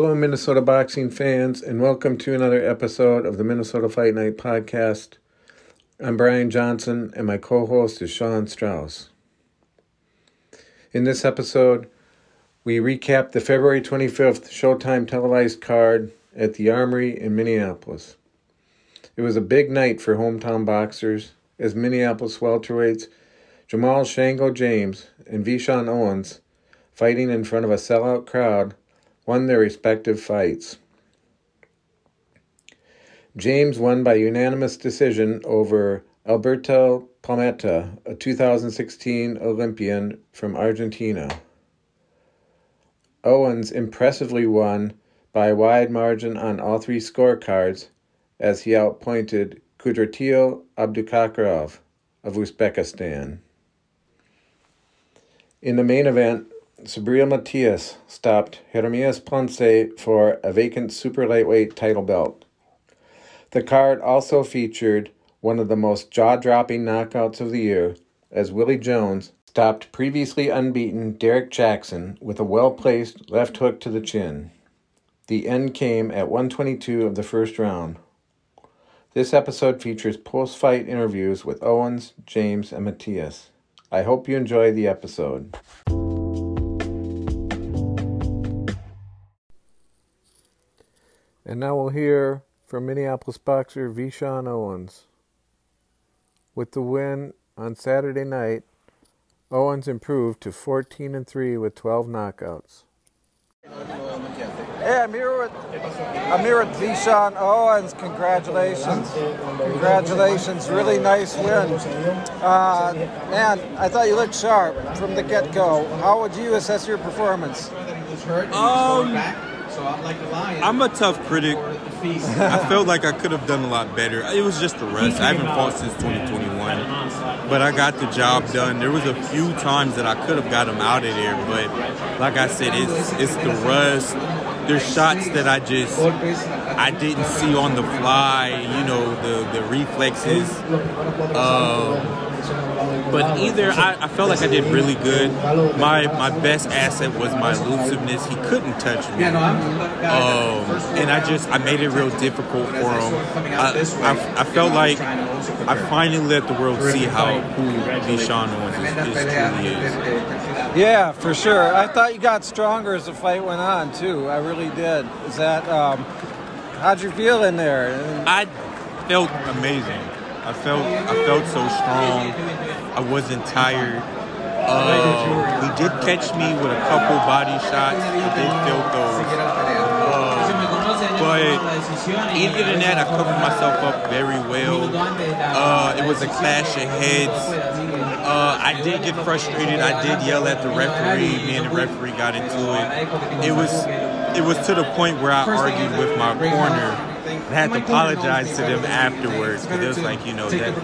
Hello, Minnesota boxing fans, and welcome to another episode of the Minnesota Fight Night podcast. I'm Brian Johnson, and my co host is Sean Strauss. In this episode, we recap the February 25th Showtime televised card at the Armory in Minneapolis. It was a big night for hometown boxers as Minneapolis welterweights Jamal Shango James and Ve Shawn Owens, fighting in front of a sellout crowd, won their respective fights. James won by unanimous decision over Alberto Palmetta, a 2016 Olympian from Argentina. Owens impressively won by a wide margin on all three scorecards as he outpointed Kudratillo Abdukakhorov of Uzbekistan. In the main event, Subriel Matias stopped Jeremias Ponce for a vacant super lightweight title belt. The card also featured one of the most jaw dropping knockouts of the year as Willie Jones stopped previously unbeaten Derrick Jackson with a well placed left hook to the chin. The end came at 122 of the first round. This episode features post fight interviews with Owens, James, and Matias. I hope you enjoy the episode. And now we'll hear from Minneapolis boxer Ve Shawn Owens. With the win on Saturday night, Owens improved to 14 and 3 with 12 knockouts. Hey, I'm here with I'm here with Ve Shawn Owens. Congratulations, congratulations! Really nice win. Uh, man, I thought you looked sharp from the get-go. How would you assess your performance? Um, I'm a tough critic. I felt like I could have done a lot better. It was just the rest. I haven't fought since 2021, but I got the job done. There was a few times that I could have got him out of there, but like I said, it's it's the rust. There's shots that I just I didn't see on the fly. You know the the reflexes. Um, but either I, I, felt like I did really good. My my best asset was my elusiveness. He couldn't touch me, um, and I just I made it real difficult for him. I, I, I, felt like I finally let the world see how who Ve Shawn Owens is, is truly is. Yeah, for sure. I thought you got stronger as the fight went on too. I really did. Is that um, how'd you feel in there? I felt amazing. I felt I felt so strong. I wasn't tired. Uh, he did catch me with a couple body shots. I did feel those. Uh, but even in that, I covered myself up very well. Uh, it was a clash of heads. Uh, I did get frustrated. I did yell at the referee. Me and the referee got into it. It was it was to the point where I argued with my corner I had to apologize to them afterwards because it was like, you know, that,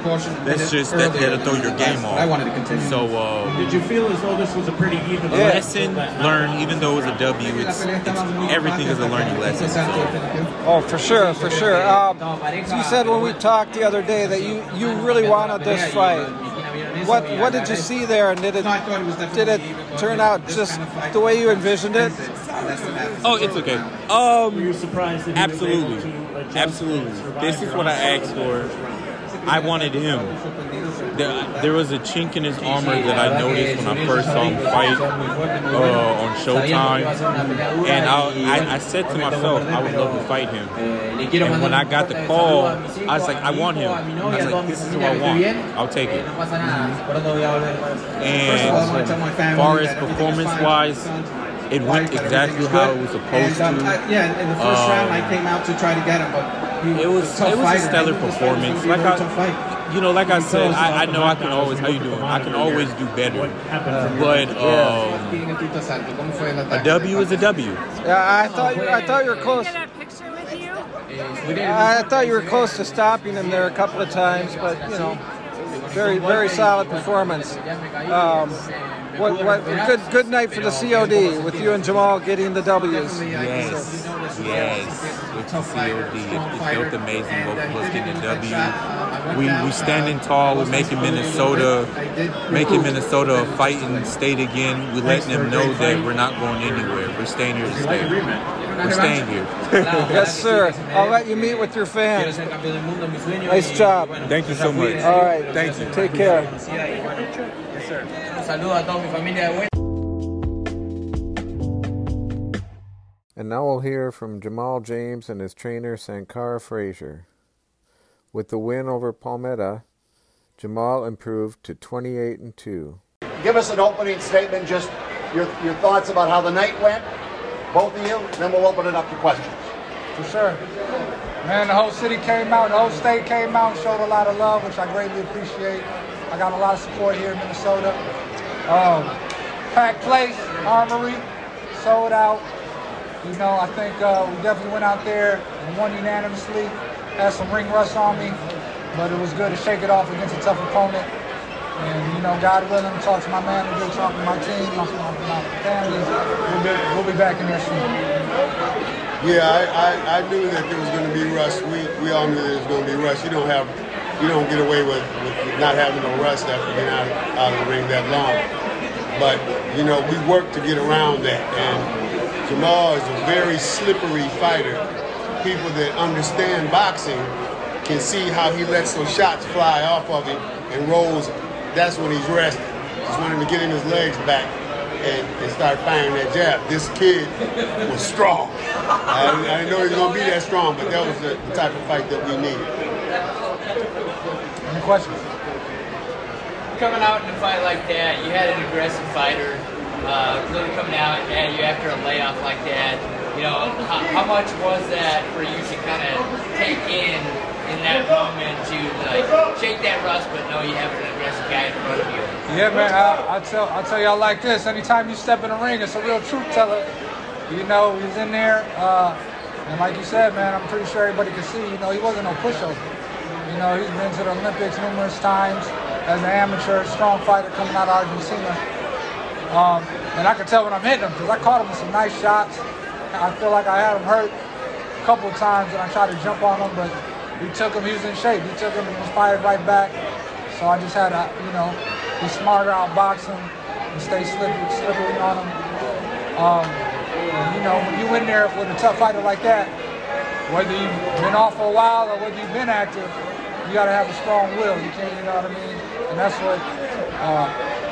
that's just that, that'll throw your game off. I wanted to continue. So, uh, did you feel as though this was a pretty even lesson learned? Even though it was a W, it's, it's everything is a learning lesson. So. Oh, for sure, for sure. Um, you said when we talked the other day that you you really wanted this fight. What what did you see there, and did it did it turn out just the way you envisioned it? Oh, it's okay. Um, Were you surprised? absolutely, absolutely. This is what I asked for. I wanted him. There, was a chink in his armor that I noticed when I first saw him fight uh, on Showtime, and I, I, I, said to myself, I would love to fight him. And when I got the call, I was like, I want him. I was like, this is who I want. I'll take it. And as far as performance-wise, it went exactly how it was supposed and, um, to. yeah, in the first um, round, I came out to try to get him, but he, it was it was a stellar performance. Like I, you know, like I said, I, I, know I can always. How you doing? I can always do better, but um, a W is a W. Yeah, I thought you, I thought you were close. I thought you were close to stopping him there a couple of times, but you know, very very solid performance. Um, what, what, good good night for the COD with you and Jamal getting the W's. Yes, yes, with the COD. It, felt amazing both of us getting the W. We we standing tall. We're making Minnesota, making Minnesota a fighting state again. We're letting them know that we're not going anywhere. We're staying here to stay. we're staying here. yes, sir. I'll let you meet with your fans. Nice job. Thank you so much. All right. Thank you. Take care. Yes, sir. Un saludo a toda mi familia de And now we'll hear from Jamal James and his trainer Sankara Frazier. With the win over Palmetta, Jamal improved to 28 and 2. Give us an opening statement, just your, your thoughts about how the night went, both of you, then we'll open it up to questions. For sure. Man, the whole city came out, the whole state came out and showed a lot of love, which I greatly appreciate. I got a lot of support here in Minnesota. Um, packed place, Armory, sold out. You know, I think uh, we definitely went out there and won unanimously. Had some ring rust on me, but it was good to shake it off against a tough opponent. And, you know, God willing, talk to my manager, talk to my team, my, my, my family. We'll be, we'll be back in there soon. Yeah, I, I, I knew that there was going to be rust. We, we all knew there was going to be rust. You don't have, you don't get away with, with not having no rust after being out, out of the ring that long. But, you know, we work to get around that. And Jamal is a very slippery fighter. People that understand boxing can see how he lets those shots fly off of him and rolls. That's when he's resting. Just wanting to get in his legs back and, and start firing that jab. This kid was strong. I, I didn't know he was going to be that strong, but that was the, the type of fight that we needed. Questions? Coming out in a fight like that, you had an aggressive fighter uh, really coming out at you after a layoff like that. You know, how, how much was that for you to kind of take in in that moment to like shake that rust, but know you have an aggressive guy in front of you? Yeah, man. I, I tell I tell y'all like this. Anytime you step in the ring, it's a real truth teller. You know, he's in there, uh, and like you said, man, I'm pretty sure everybody can see. You know, he wasn't no pushover. You know, he's been to the Olympics numerous times as an amateur, strong fighter coming out of Argentina. Um, and I could tell when I'm hitting him because I caught him with some nice shots. I feel like I had him hurt a couple of times and I tried to jump on him, but he took him, he was in shape. He took him and was fired right back. So I just had to, you know, be smarter out boxing and stay slippery, slippery on him. Um, you know, when you in there with a tough fighter like that, whether you've been off for a while or whether you've been active, got to have a strong will. You can't, you know what I mean? And that's what uh,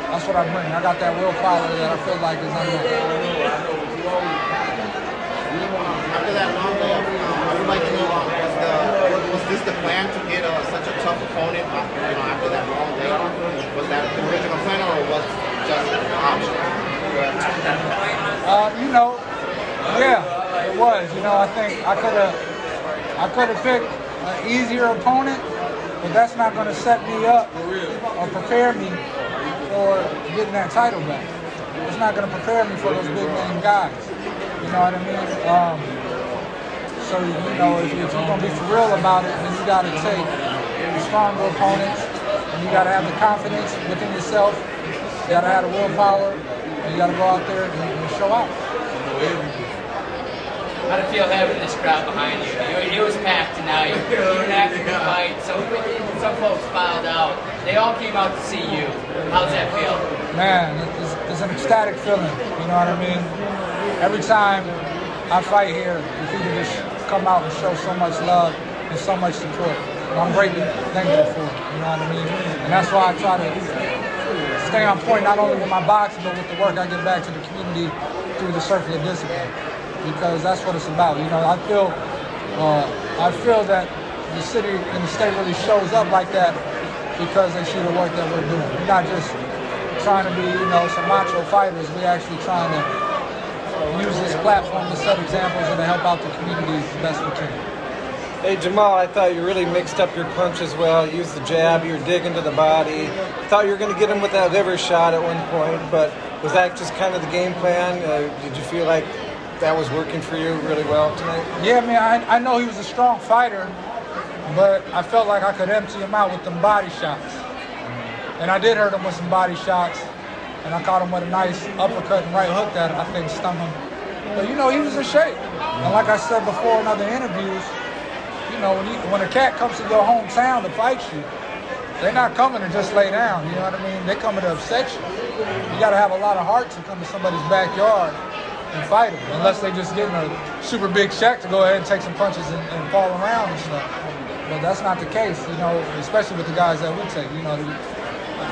that's what I bring. I got that willpower that I feel like is unmatched. After that long layoff, I would like to know was, the, was this the plan to get uh, such a tough opponent after, you know, after that long layoff? Was that the original plan or was it just an option? Uh, you know, yeah, it was. You know, I think I could have, I could have picked an easier opponent, but that's not going to set me up or prepare me for getting that title back. It's not going to prepare me for those big name guys. You know what I mean? Um, so, you know, if, if you're going to be for real about it, then you got to take stronger opponents, and you got to have the confidence within yourself. You got to have the willpower, and you got to go out there and, and show out. How it feel having this crowd behind you? It, was packed tonight. Even after the fight, some, some folks filed out. They all came out to see you. How's that feel? Man, it's, it's an ecstatic feeling. You know what I mean? Every time I fight here, the people just come out and show so much love and so much support. I'm greatly thankful for it. You know what I mean? And that's why I try to stay on point not only with my boxing but with the work I give back to the community through the circle of discipline. Because that's what it's about. You know, I feel uh, I feel that the city and the state really shows up like that because they see the work that we're doing. We're not just trying to be, you know, some macho fighters. We're actually trying to use this platform to set examples and to help out the community the best we can. Hey Jamal, I thought you really mixed up your punches well. You used the jab, you were digging to the body. Thought you were going to get him with that liver shot at one point, but was that just kind of the game plan? Uh, did you feel like that was working for you really well tonight? Yeah, man, I, I know he was a strong fighter, but I felt like I could empty him out with them body shots. And I did hurt him with some body shots, and I caught him with a nice uppercut and right hook that I think stung him. But you know, he was in shape. And like I said before in other interviews, you know, when, you, when a cat comes to your hometown to fight you, they're not coming to just lay down, you know what I mean? They're coming to upset you. You gotta have a lot of heart to come to somebody's backyard and fight them, unless they just getting a super big check to go ahead and take some punches and, and fall around and stuff. But that's not the case, you know, especially with the guys that we take. You know,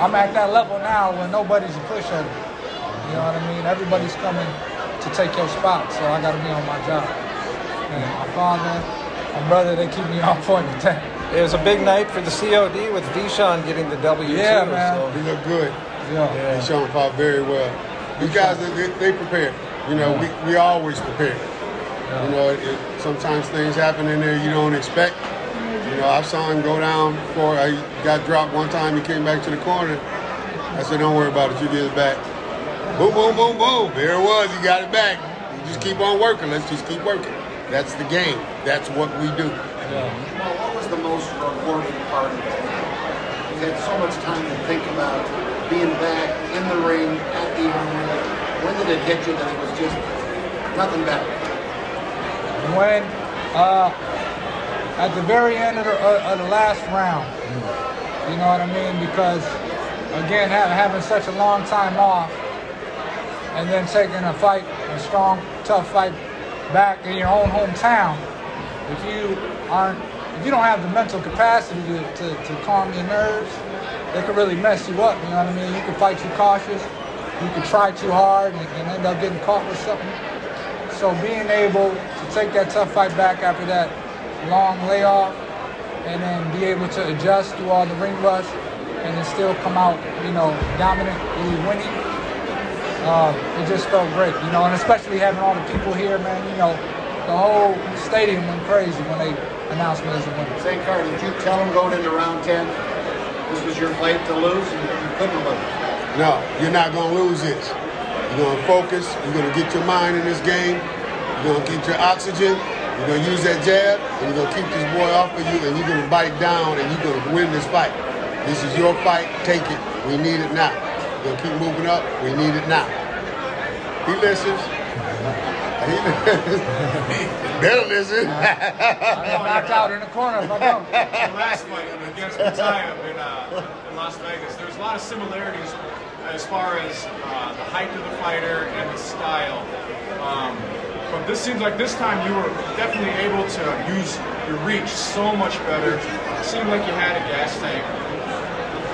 I'm at that level now where nobody's a pushover. You know what I mean? Everybody's coming to take your spot, so I got to be on my job. And my father, my brother, they keep me on point with that. It was a big night for the COD with Ve Shawn getting the W Yeah, too. man. So. He looked good. Yeah. And Sean fought very well. These guys, they, they prepared. You know, we, we always prepare. You know, it, it, sometimes things happen in there you don't expect. You know, I saw him go down for, I got dropped one time, he came back to the corner. I said, don't worry about it, you get it back. Boom, boom, boom, boom. There it was, he got it back. You just keep on working, let's just keep working. That's the game. That's what we do. Well, what was the most rewarding part of it? You had so much time to think about being back in the ring at the arena. When did it hit you that it was just nothing better? when uh, at the very end of the, uh, of the last round. You know what I mean? Because again, ha- having such a long time off, and then taking a fight, a strong, tough fight back in your own hometown, if you aren't, if you don't have the mental capacity to, to, to calm your nerves, it could really mess you up. You know what I mean? You can fight too cautious, you can try too hard, and, and end up getting caught with something. So being able to take that tough fight back after that long layoff and then be able to adjust through all the ring rust and then still come out, you know, dominantly winning, uh, it just felt great, you know, and especially having all the people here, man, you know, the whole stadium went crazy when they announced me as a winner. St. Car, did you tell him going into round 10 this was your fight to lose and you couldn't lose? No, you're not going to lose this. You're going to focus. You're going to get your mind in this game. You're going to get your oxygen. You're going to use that jab, and you're going to keep this boy off of you, and you're going to bite down, and you're going to win this fight. This is your fight. Take it. We need it now. We're going to keep moving up. We need it now. He listens. He listens. Better listen. I got knocked out in the corner if I don't. the last fight against Mataya in, uh, in Las Vegas, there's a lot of similarities as far as uh, the height of the fighter and the style. Um, but this seems like this time you were definitely able to use your reach so much better. It seemed like you had a gas tank.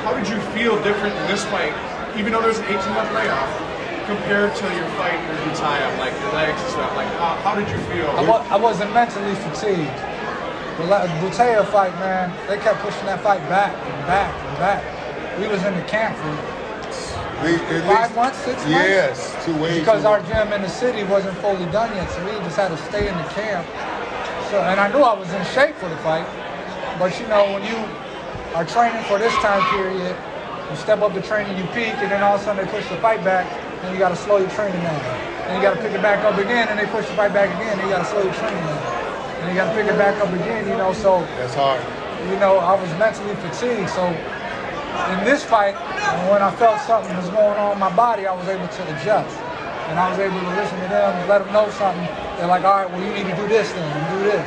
How did you feel different in this fight, even though there's an 18 month layoff, compared to your fight with Mataya, like your legs and stuff? Like, how, how did you feel? I, wa- I wasn't mentally fatigued. The Butaev fight, man, they kept pushing that fight back and back and back. We was in the camp for Five least- months, six months. Yes, two ways. Because our gym in the city wasn't fully done yet, so we just had to stay in the camp. So, and I knew I was in shape for the fight, but you know, when you are training for this time period, you step up the training, you peak, and then all of a sudden they push the fight back, and you got to slow your training down. Then you got to pick it back up again, and they push the fight back again, and you got to slow your training down. And you got to pick it back up again, you know. So That's hard. you know, I was mentally fatigued. So in this fight, when I felt something was going on in my body, I was able to adjust. And I was able to listen to them and let them know something. They're like, all right, well, you need to do this then, and do this.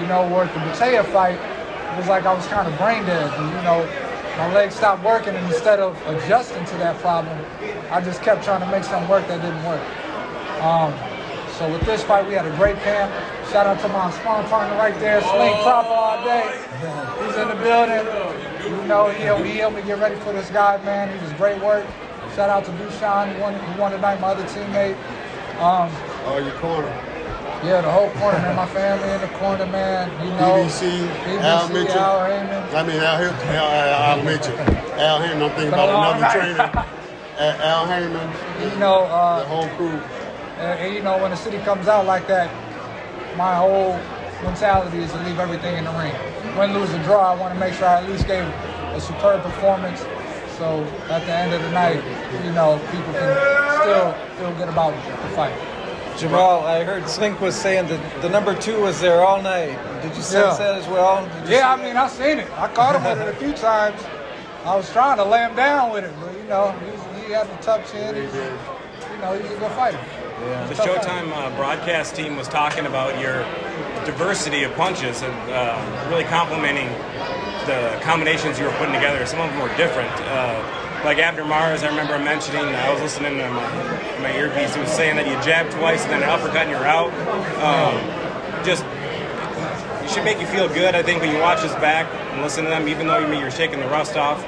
You know, where the Butaev fight, it was like I was kind of brain dead. And, you know, my legs stopped working, and instead of adjusting to that problem, I just kept trying to make something work that didn't work. Um, so with this fight, we had a great camp. Shout out to my sparring partner right there, Sling Proper all day. He's in the building. You know, he helped, he helped me get ready for this guy, man. He was great work. Shout out to Dushan, he won, he won tonight, my other teammate. Um, Oh, your corner. yeah, the whole corner, man. My family in the corner, man. You know, BBC, BBC, Al Mitchell. Al Haymon. I mean, Al, Al, Al, Al Mitchell. Al Haymon, I'm thinking about another trainer. Al, Al Haymon, You know, uh, the whole crew. And, and, you know, when the city comes out like that, my whole mentality is to leave everything in the ring. Win, lose, or draw, I want to make sure I at least gave a superb performance. So at the end of the night, you know, people can still feel good about the fight. Jamal, I heard Slink was saying that the number two was there all night. Did you sense Yeah. that as well? Yeah, I mean, I seen it. I caught him with it a few times. I was trying to lay him down with it, but you know, he's, he had a tough chin. He's, you know, he's a good fighter. The Showtime uh, broadcast team was talking about your diversity of punches and uh, really complimenting the combinations you were putting together. Some of them were different. Uh, like Abner Mares, I remember mentioning, I was listening to my, my earpiece, he was saying that you jab twice and then an uppercut and you're out. Um, just, it should make you feel good, I think, when you watch his back and listen to them, even though you you're shaking the rust off.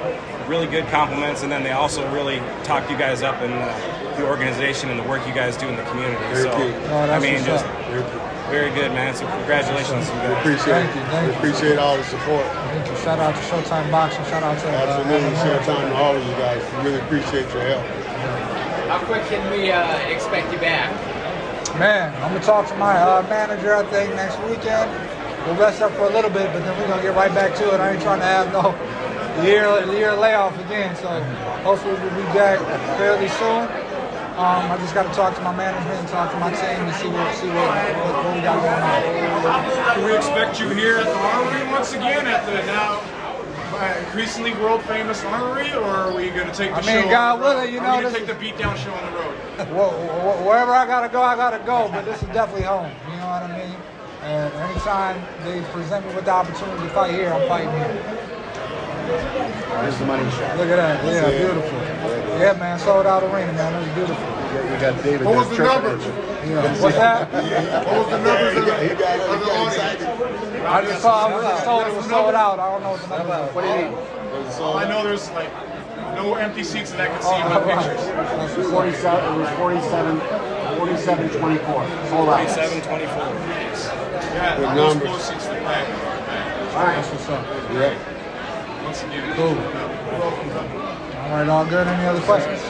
Really good compliments, and then they also really talk you guys up in uh, the organization and the work you guys do in the community. Very so. Oh, I mean, just up. very good, man. So, congratulations, you We appreciate Thank you, thank We you. appreciate all the support. Thank you. Shout out to Showtime Boxing. Shout out to uh, Absolutely. Evan Moore. Showtime to all of you guys. We really appreciate your help. How quick can we uh, expect you back? Man, I'm gonna talk to my uh, manager. I think next weekend. We'll rest up for a little bit, but then we're gonna get right back to it. I ain't trying to have no year year layoff again. So hopefully we'll be back fairly soon. Um, I just got to talk to my management and talk to my team and see what see what, what, what we got going on. Can we expect you here at the Armory once again at the now uh, increasingly world famous Armory, or are we going to take the I mean, show? God on the road? willing, you Are know, we going to take the beatdown show on the road? Wh- Wherever I gotta go, I gotta go. But this is definitely home. You know what I mean? And anytime they present me with the opportunity to fight here, I'm fighting here. Here's the money shot. Look at that. Yeah, Yeah. beautiful. Yeah, man, sold out arena, man. It was beautiful. We got David. What was the tripping numbers? at you. Yeah. What's that? What was the numbers of the, He of the audience? I just saw. I was just told it was sold out. I don't know what the number was. What do you need? All I know there's like no empty seats that I can see in Oh, my right. pictures. 47, it was 47, 47 24. Sold out. 27 24. Yeah, Good those numbers. proceeds for back. That's what's up. Yeah. Cool. All right, all good. Any other questions?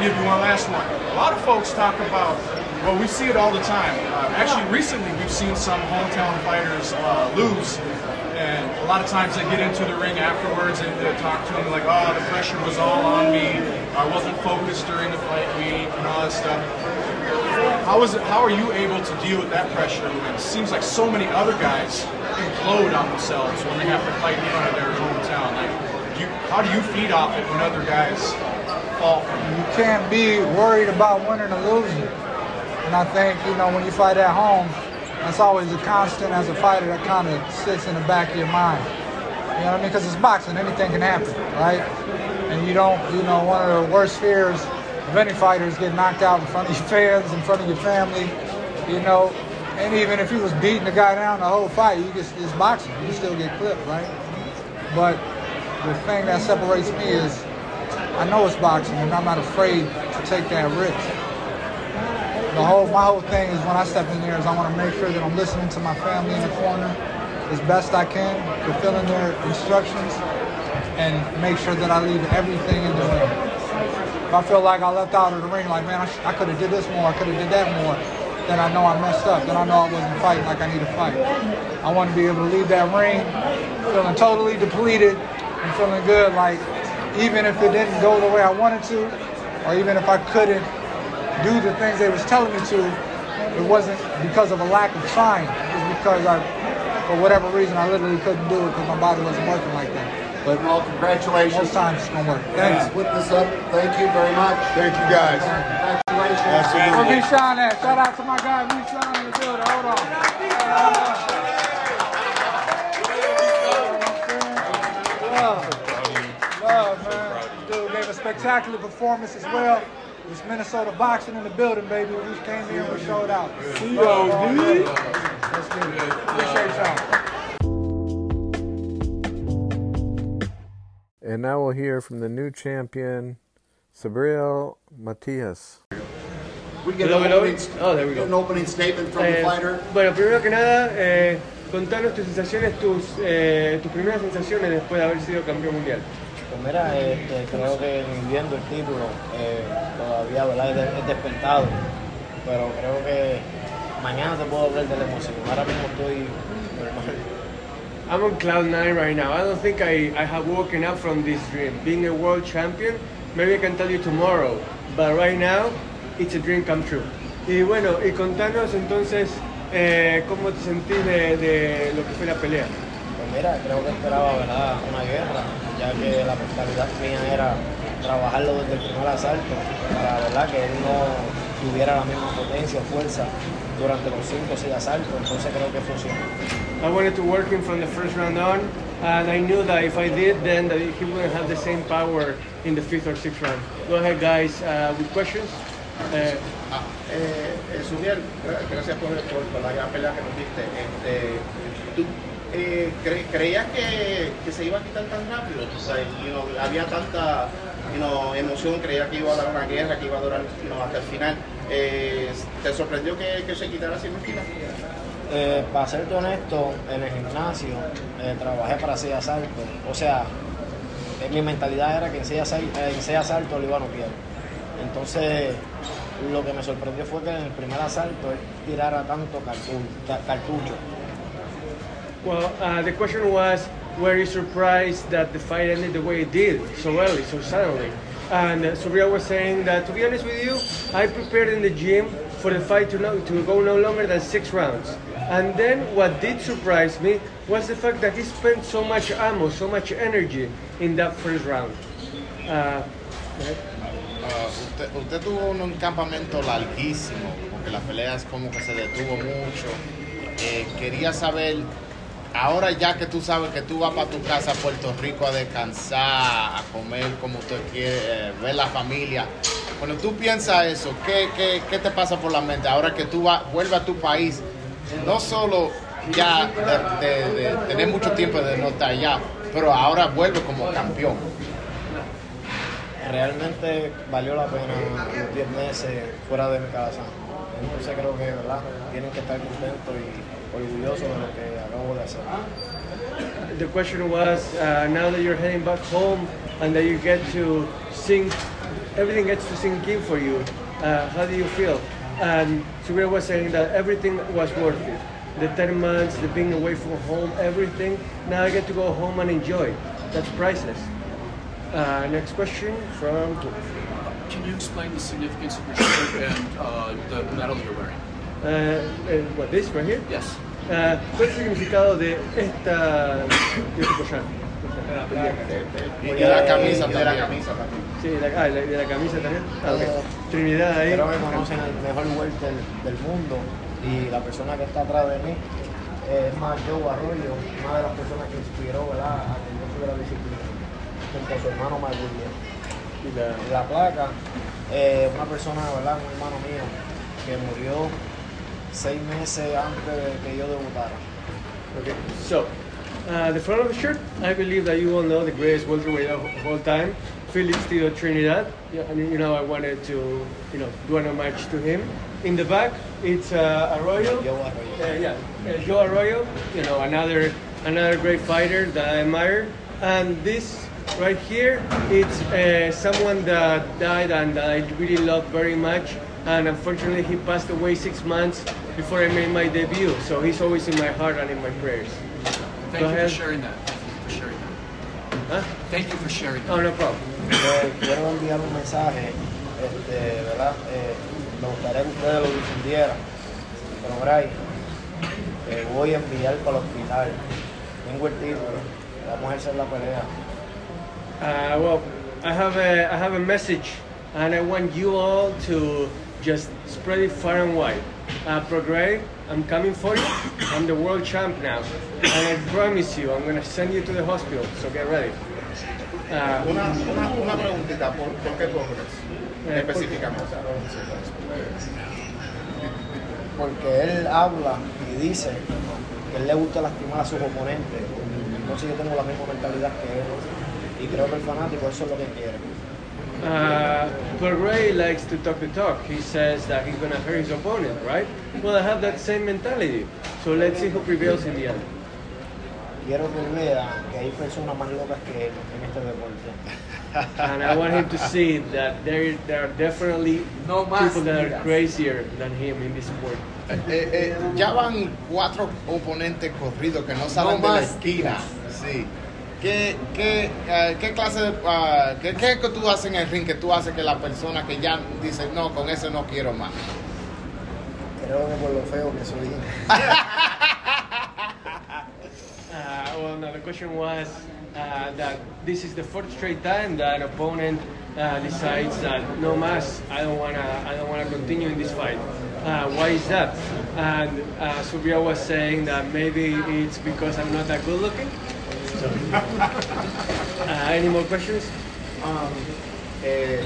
give you one last one. A lot of folks talk about, well, we see it all the time. Uh, actually, recently we've seen some hometown fighters uh, lose, and a lot of times they get into the ring afterwards and they talk to them like, oh, the pressure was all on me. I wasn't focused during the fight week and all that stuff. How is it? How are you able to deal with that pressure when it seems like so many other guys implode on themselves when they have to fight in front of their hometown? Like, do you, how do you feed off it when other guys fall you can't be worried about winning or losing. And I think, you know, when you fight at home, that's always a constant as a fighter that kind of sits in the back of your mind. You know what I mean? Because it's boxing, anything can happen, right? And you don't, you know, one of the worst fears of any fighter is getting knocked out in front of your fans, in front of your family, you know. And even if he was beating the guy down the whole fight, you just, it's boxing. You still get clipped, right? But the thing that separates me is I know it's boxing and I'm not afraid to take that risk. The whole my whole thing is when I step in there is I want to make sure that I'm listening to my family in the corner as best I can, fulfilling their instructions, and make sure that I leave everything in the ring. If I feel like I left out of the ring, like man, I, sh- I could have did this more, I could have did that more, then I know I messed up. Then I know I wasn't fighting like I need to fight. I want to be able to leave that ring feeling totally depleted and feeling good, like even if it didn't go the way I wanted to, or even if I couldn't do the things they was telling me to, it wasn't because of a lack of trying. It was because I, for whatever reason, I literally couldn't do it because my body wasn't working like that. But Well, congratulations. most times it's gonna work. Thanks. Thanks. Put this up. Thank you very much. Thank you guys. Congratulations. Where Absolutely. Mishan at? Shout out to my guy Mishan in the building. Hold on. Love, spectacular performance as well. It's Minnesota boxing in the building, baby. We just came here and we showed out. C.O.D. Let's get it. Appreciate y'all. And now we'll hear from the new champion, Subriel Matias. We get Hello, an hello. opening, Oh, there we get an opening statement from the Eh, fighter. bueno, primero que nada, eh, contanos tus sensaciones, tus, eh, tus primeras sensaciones después de haber sido campeón mundial. Pues mira, este, creo que viviendo el título eh, todavía ¿verdad? Es despertado, pero creo que mañana te puedo hablar de la emoción. Ahora mismo estoy normal. I'm on cloud nine right now. I don't think I, I have woken up from this dream. Being a world champion, maybe I can tell you tomorrow, but right now it's a dream come true. Y bueno, y contanos entonces eh, cómo te sentís de, de lo que fue la pelea. Pues mira, creo que esperaba ¿verdad? una guerra, ya que la mentalidad mía era trabajarlo desde el primer asalto, para ¿verdad? que él no tuviera la misma potencia o fuerza durante los cinco o seis asaltos, entonces creo que funciona. I wanted to work him from the first round on, and I knew that if I did, then that he wouldn't have the same power in the fifth or sixth round. Go ahead, guys, uh, with questions. Uh, Ah, eh, eh, Subiel, gracias por, por, por la gran pelea que nos diste. Este, ¿Tú eh, cre- creías que, que se iba a quitar tan rápido? O sea, you know, había tanta you know, emoción, creía que iba a dar una guerra, que iba a durar you know, hasta el final. Eh, ¿Te sorprendió que, que se quitara así final? Eh, para serte honesto, en el gimnasio eh, trabajé para seis asaltos. O sea, eh, mi mentalidad era que en seis, asal- eh, en seis asaltos lo iba a noquear. Entonces, lo que me sorprendió fue que en el primer asalto él tirara tanto cartu- ca- cartucho. Well, uh, the question was, were you surprised that the fight ended the way it did, so early, so suddenly? And uh, Surya was saying that, to be honest with you, I prepared in the gym for the fight to, no, to go no longer than six rounds. And then what did surprise me was the fact that he spent so much ammo, so much energy in that first round. Uh, Ah, usted, usted tuvo un, un campamento larguísimo, porque la pelea es como que se detuvo mucho. Eh, quería saber, ahora ya que tú sabes que tú vas para tu casa a Puerto Rico a descansar, a comer como usted quiere, eh, ver la familia. Cuando tú piensas eso, ¿qué, qué, qué te pasa por la mente ahora que tú vuelves a tu país? No solo ya de, tener mucho tiempo de no estar allá, pero ahora vuelve como campeón. Realmente valió la pena los 10 meses fuera de mi casa. Entonces creo que, ¿verdad? Tienen que estar contentos y orgullosos de lo que acabo de hacer. the question was uh, now that you're heading back home and that you get to sink, everything gets to sink in for you. Uh, how do you feel? And Subriel was saying that everything was worth it. The 10 months, the being away from home, everything. Now I get to go home and enjoy. That's priceless. Uh, next question from. Can you explain the significance of your shirt and uh, the medal you're wearing? Uh, uh, what, this right here? Yes. Uh, ¿Cuál es el significado de esta. de este collar? Y de la camisa de la también. camisa también. Sí, de la, ah, de la camisa también. Ah. Trinidad ahí. Creo que conocen al mejor welter del mundo y la persona que está atrás de mí es más Joe Arroyo, una de las personas que inspiró ¿verdad? a que yo tuviera disciplina, junto a su hermano Mike Williams. Y la, Y la placa, eh, una persona, ¿verdad? un hermano mío, que murió seis meses antes de que yo debutara. Okay, so uh, the front of the shirt, I believe that you all know the greatest welterweight of all time, Felix Tito Trinidad. Yeah, and you know I wanted to, you know, do an homage to him. In the back, it's uh, Arroyo. Joe Arroyo. Uh, yeah, uh, Joe Arroyo. You know, another another great fighter that I admire. And this right here, it's uh, someone that died and I really love very much. And unfortunately, he passed away six months before I made my debut. So he's always in my heart and in my prayers. Thank Go you ahead. for sharing that. Thank you for sharing that. Huh? Thank you for sharing that. Oh, no problem. Le quiero enviar un mensaje, este, ¿verdad? Eh, me gustaría que ustedes lo difundieran. Pero, Bray, te voy a enviar para el hospital. Tengo el título. Vamos a hacer la pelea. Uh, well, I have a I have a message, and I want you all to just spread it far and wide. Uh, Prograde, I'm coming for you. I'm the world champ now, and I promise you, I'm gonna send you to the hospital. So get ready. Uh, Una, una, una preguntita, ¿por, por qué Progress? Eh, Específicamente. Porque él habla y dice que él le gusta lastimar a sus oponentes. Entonces yo tengo la misma mentalidad que él. Y creo que el fanático eso es lo que quiere. Uh, but Ray likes to talk the talk. He says that he's gonna hurt his opponent, right? Well, I have that same mentality. So let's see who prevails in the end. Quiero que él vea que hay personas más locas que él en este deporte. And I want him to see that there, there are definitely people that are crazier than him in this sport. Eh, eh, ya van cuatro oponentes corridos que no salen No de la más esquina. Sí. ¿Qué, qué, eh, qué clase de... ah, qué, qué es que tú haces en el ring que tú haces que la persona que ya dice, no, con ese no quiero más? Creo que por lo feo que soy. Uh, well, no, the question was uh, that this is the fourth straight time that an opponent uh, decides that no mas, I don't wanna, I don't wanna continue in this fight. Uh, why is that? and uh, Subriel was saying that maybe it's because I'm not that good looking. So, uh, any more questions? Um, eh,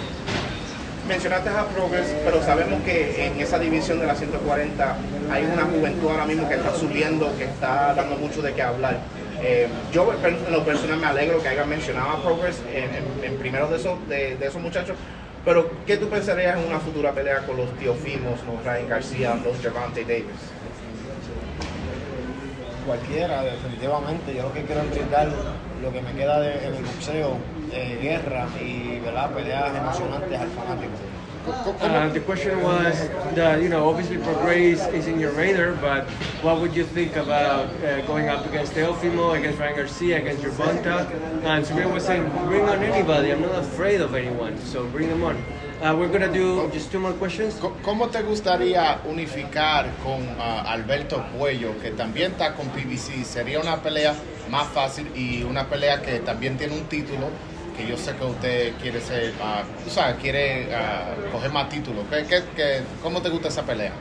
mencionaste a Progress, pero sabemos que en esa división de la 140 hay una juventud ahora mismo que está subiendo, que está dando mucho de qué hablar. Eh, yo en lo personal me alegro que hayan mencionado a Progress en, en- en primero de esos, de, esos muchachos, pero ¿qué tú pensarías en una futura pelea con los Teofimos, los Ryan García, los Javante Davis? Cualquiera, definitivamente. Yo lo que quiero es brindar lo que me queda de- en el boxeo, guerra y ¿verdad? peleas emocionantes al fanático. Uh, the question was that, you know, obviously Progress is in your radar, but what would you think about uh, going up against Teofimo, against Ryan Garcia, against Gervonta? And Subir was saying, bring on anybody. I'm not afraid of anyone, so bring them on. Uh, we're going to do just two more questions. ¿Cómo te gustaría unificar con ah, Alberto Puello, que también está con PBC? Sería una pelea más fácil y una pelea que también tiene un título, que yo sé que usted quiere ser, ah, tú sabes, quiere ah, coger más títulos. ¿Qué, qué, qué- cómo te gusta esa pelea?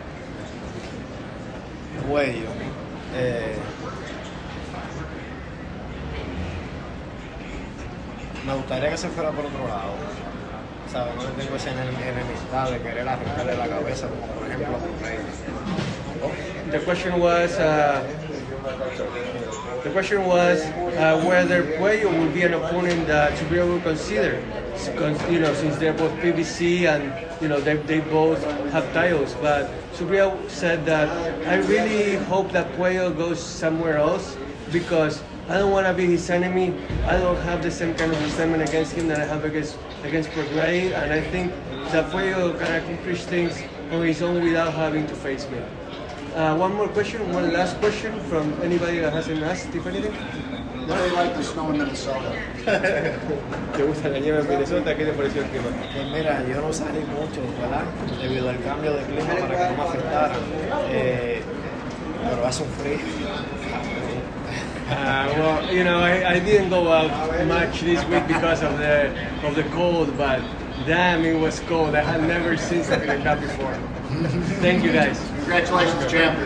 Cuello. eh, me gustaría que se fuera por otro lado. ¿Sabes? No tengo esa enemistad de querer arrancarle la cabeza, como por ejemplo a. The question was, uh, the question was uh, whether Puello would be an opponent that Subriel will consider. You know, since they're both PBC and you know they, they both have titles. But Subriel said that I really hope that Puello goes somewhere else because I don't want to be his enemy. I don't have the same kind of resentment against him that I have against against Prograis, and I think that Puello can accomplish things on his own without having to face me. Uh, one more question, one last question from anybody that hasn't asked, if anything. How do you like the snow in Minnesota? ¿Te gusta la nieve en Minnesota? ¿Qué te pareció el clima? Pues mira, yo no salí mucho, ¿verdad? Debido al cambio de clima para que no me afectara. Eh, pero hace un frío. Uh, well, you know, I, I didn't go out much this week because of the of the cold, but damn, it was cold. I had never seen something like that before. Thank you, guys. Congratulations, champ.